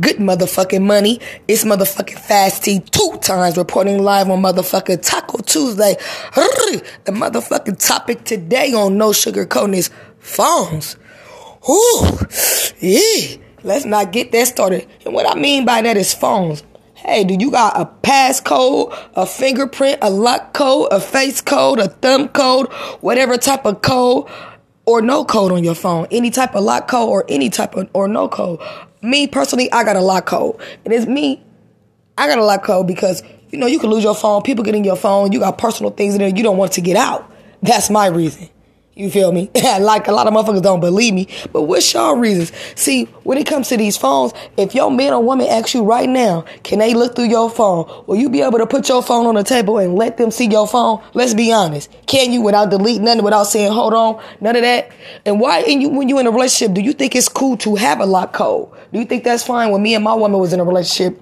Good motherfucking money. It's motherfucking Fast T two times reporting live on motherfucking Taco Tuesday. The motherfucking topic today on No Sugar Coating is phones. Ooh, yeah. Let's not get that started. And what I mean by that is phones. Hey, do you got a passcode, a fingerprint, a lock code, a face code, a thumb code, whatever type of code or no code on your phone? Any type of lock code or any type of or no code. Me personally, I got a lock code. And it's me, I got a lock code because you know you can lose your phone, people get in your phone, you got personal things in there you don't want to get out. That's my reason. You feel me? like a lot of motherfuckers don't believe me. But what's y'all reasons? See, when it comes to these phones, if your man or woman asks you right now, can they look through your phone? Will you be able to put your phone on the table and let them see your phone? Let's be honest. Can you without deleting nothing, without saying, hold on, none of that? And why, and you, when you're in a relationship, do you think it's cool to have a lock code? Do you think that's fine? When me and my woman was in a relationship,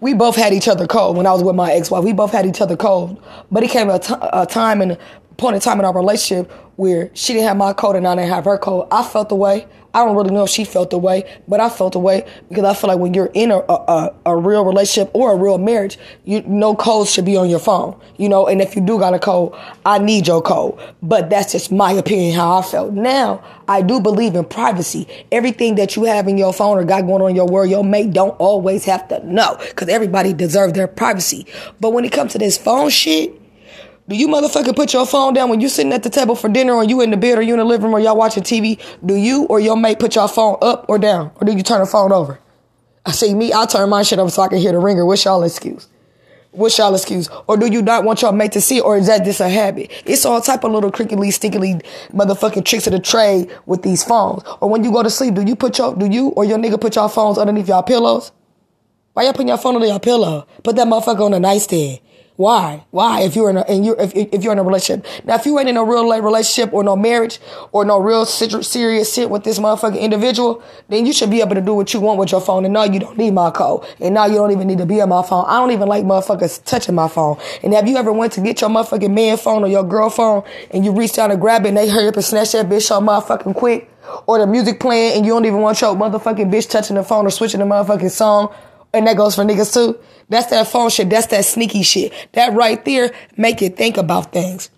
we both had each other code when I was with my ex-wife. We both had each other code. But it came a, t- a time and point in time in our relationship where she didn't have my code and I didn't have her code. I felt the way. I don't really know if she felt the way, but I felt the way because I feel like when you're in a, a, a real relationship or a real marriage, you no codes should be on your phone, you know. And if you do got a code, I need your code. But that's just my opinion how I felt. Now I do believe in privacy. Everything that you have in your phone or got going on in your world, your mate don't always have to know because everybody deserves their privacy. But when it comes to this phone shit, do you motherfucker put your phone down when you sitting at the table for dinner or you in the bed or you in the living room or y'all watching TV? Do you or your mate put your phone up or down? Or do you turn the phone over? I see me, I turn my shit over so I can hear the ringer. What's y'all excuse? What's y'all excuse? Or do you not want your mate to see or is that just a habit? It's all type of little crinkly, stinkily motherfucking tricks of the trade with these phones. Or when you go to sleep, do you put your, do you or your nigga put your phones underneath y'all pillows? Why y'all putting your phone under your pillow? Put that motherfucker on the nightstand. Why? Why? If you're in a, and you if, if you're in a relationship. Now, if you ain't in a real relationship or no marriage or no real serious shit with this motherfucking individual, then you should be able to do what you want with your phone. And now you don't need my code. And now you don't even need to be on my phone. I don't even like motherfuckers touching my phone. And have you ever went to get your motherfucking man phone or your girl phone and you reach down to grab it and they hurry up and snatch that bitch so motherfucking quick? Or the music playing and you don't even want your motherfucking bitch touching the phone or switching the motherfucking song and that goes for niggas too. That's that phone shit. That's that sneaky shit. That right there make you think about things.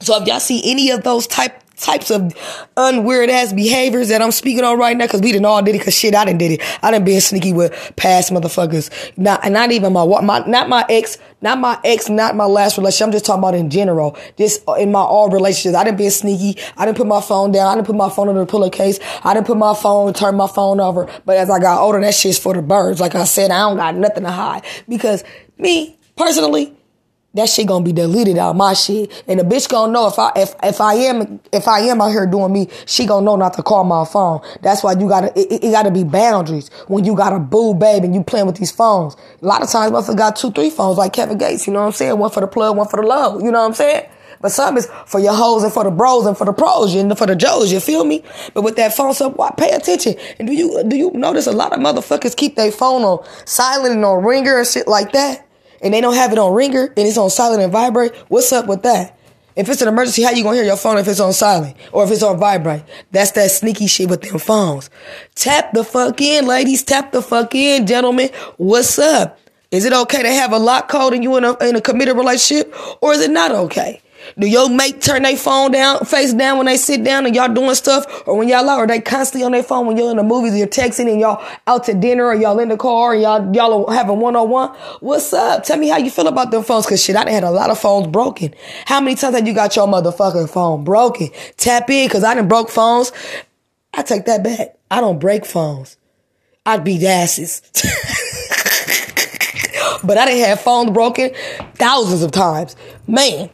So if y'all see any of those type types of unweird ass behaviors that I'm speaking on right now, cause we didn't all did it, cause shit, I didn't did it. I didn't been sneaky with past motherfuckers. Not, and not even my, my, not my ex, not my ex, not my last relationship. I'm just talking about in general. Just uh, in my all relationships. I didn't be sneaky. I didn't put my phone down. I didn't put my phone under the pillowcase. I didn't put my phone, turn my phone over. But as I got older, that shit's for the birds. Like I said, I don't got nothing to hide because me personally, that shit gonna be deleted out of my shit. And the bitch gonna know if I if if I am if I am out here doing me, she gonna know not to call my phone. That's why you gotta it, it gotta be boundaries when you got a boo babe and you playing with these phones. A lot of times motherfuckers got two, three phones like Kevin Gates, you know what I'm saying? One for the plug, one for the low, you know what I'm saying? But some is for your hoes and for the bros and for the pros and for the joes, you feel me? But with that phone stuff, why pay attention? And do you do you notice a lot of motherfuckers keep their phone on silent and on ringer and shit like that? And they don't have it on ringer and it's on silent and vibrate, what's up with that? If it's an emergency, how you gonna hear your phone if it's on silent or if it's on vibrate? That's that sneaky shit with them phones. Tap the fuck in, ladies. Tap the fuck in, gentlemen. What's up? Is it okay to have a lock code and you in a, in a committed relationship or is it not okay? Do your mate turn their phone down, face down when they sit down and y'all doing stuff? Or when y'all out, or they constantly on their phone when you're in the movies, you're texting and y'all out to dinner or y'all in the car and y'all, y'all are having one on one? What's up? Tell me how you feel about them phones. Cause shit, I done had a lot of phones broken. How many times have you got your motherfucking phone broken? Tap in, cause I done broke phones. I take that back. I don't break phones. I'd be asses. but I didn't have phones broken thousands of times. Man,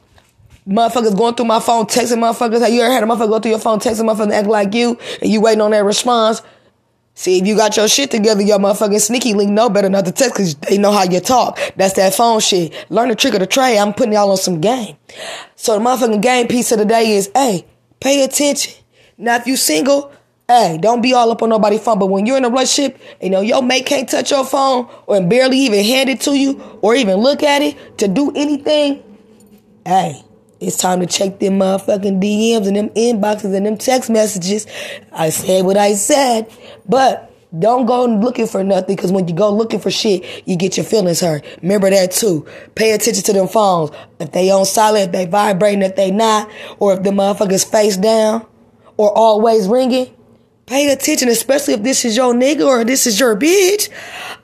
motherfuckers going through my phone, texting motherfuckers. Have you ever had a motherfucker go through your phone, texting motherfuckers, act like you, and you waiting on that response? See, if you got your shit together, your motherfucking sneaky link know better not to text because they know how you talk. That's that phone shit. Learn the trick of the trade. I'm putting y'all on some game. So the motherfucking game piece of the day is, hey, pay attention. Now, if you single, hey, don't be all up on nobody's phone. But when you're in a relationship, you know, your mate can't touch your phone or barely even hand it to you or even look at it to do anything, hey, it's time to check them motherfucking DMs and them inboxes and them text messages. I said what I said, but Don't go looking for nothing because when you go looking for shit, you get your feelings hurt. Remember that too. Pay attention to them phones. If they on silent, if they vibrating, if they not, or if the motherfuckers face down, or always ringing. Pay attention, especially if this is your nigga or this is your bitch.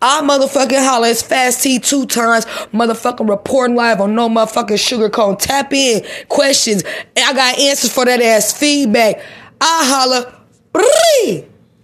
I motherfucking holler as fast T two times, motherfucking reporting live on no motherfucking sugar cone. Tap in questions. I got answers for that ass feedback. I holler.